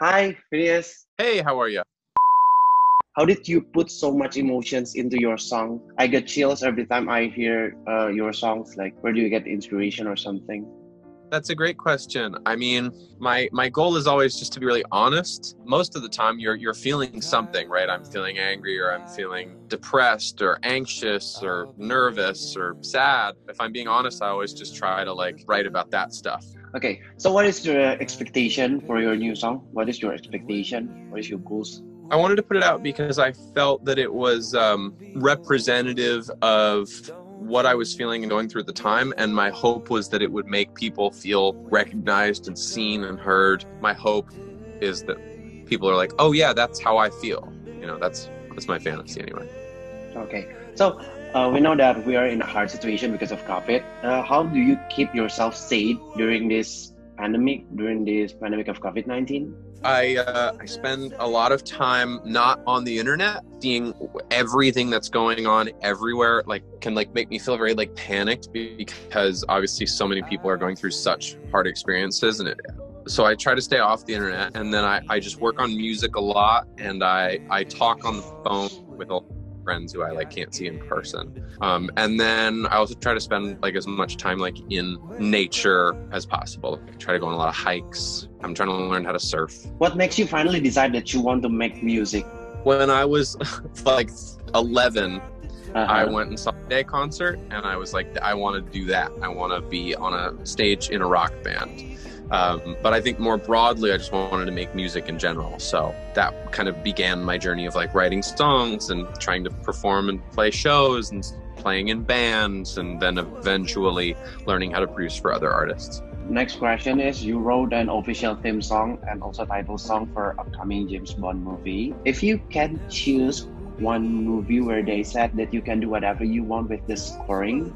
Hi, Finneas. Hey, how are you? How did you put so much emotions into your song? I get chills every time I hear uh, your songs. Like, where do you get inspiration or something? That's a great question. I mean, my my goal is always just to be really honest. Most of the time you're you're feeling something, right? I'm feeling angry or I'm feeling depressed or anxious or nervous or sad. If I'm being honest, I always just try to like write about that stuff. Okay. So what is your expectation for your new song? What is your expectation? What is your goals? I wanted to put it out because I felt that it was um, representative of what I was feeling and going through at the time. And my hope was that it would make people feel recognized and seen and heard. My hope is that people are like, oh, yeah, that's how I feel. You know, that's, that's my fantasy anyway. Okay. So uh, we know that we are in a hard situation because of COVID. Uh, how do you keep yourself safe during this pandemic, during this pandemic of COVID 19? I uh, I spend a lot of time not on the internet, seeing everything that's going on everywhere. Like can like make me feel very like panicked because obviously so many people are going through such hard experiences, and it. So I try to stay off the internet, and then I, I just work on music a lot, and I I talk on the phone with a friends who I like can't see in person. Um, and then I also try to spend like as much time like in nature as possible. I try to go on a lot of hikes. I'm trying to learn how to surf. What makes you finally decide that you want to make music? When I was like 11, uh-huh. I went and saw a day concert, and I was like, I want to do that. I want to be on a stage in a rock band. Um, but I think more broadly, I just wanted to make music in general. So that kind of began my journey of like writing songs and trying to perform and play shows and playing in bands and then eventually learning how to produce for other artists. Next question is you wrote an official theme song and also title song for upcoming James Bond movie. If you can choose one movie where they said that you can do whatever you want with the scoring,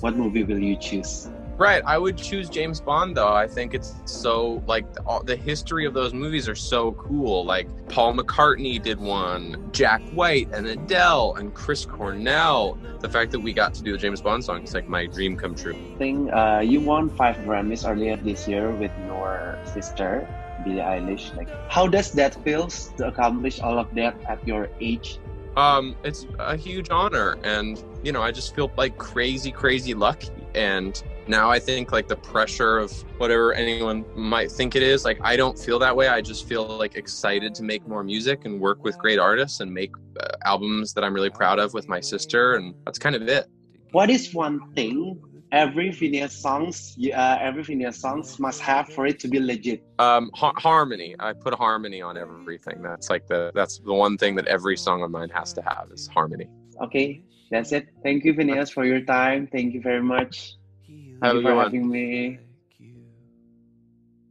what movie will you choose? Right. I would choose James Bond though. I think it's so like all, the history of those movies are so cool. Like Paul McCartney did one, Jack White and Adele and Chris Cornell. The fact that we got to do the James Bond song is like my dream come true. Thing, uh, you won five Grammys earlier this year with your sister Billie Eilish. Like, how does that feel to accomplish all of that at your age? Um, it's a huge honor, and you know, I just feel like crazy, crazy lucky. And now i think like the pressure of whatever anyone might think it is like i don't feel that way. I just feel like excited to make more music and work with great artists and make uh, albums that i'm really proud of with my sister and that's kind of it. What is one thing every Finneas songs, uh, every Finneas songs must have for it to be legit. Um, ha- harmony. I put harmony on everything. That's like the that's the one thing that every song of mine has to have is harmony. Okay, that's it. Thank you, Finneas, for your time. Thank you very much. Thank Have you for having me.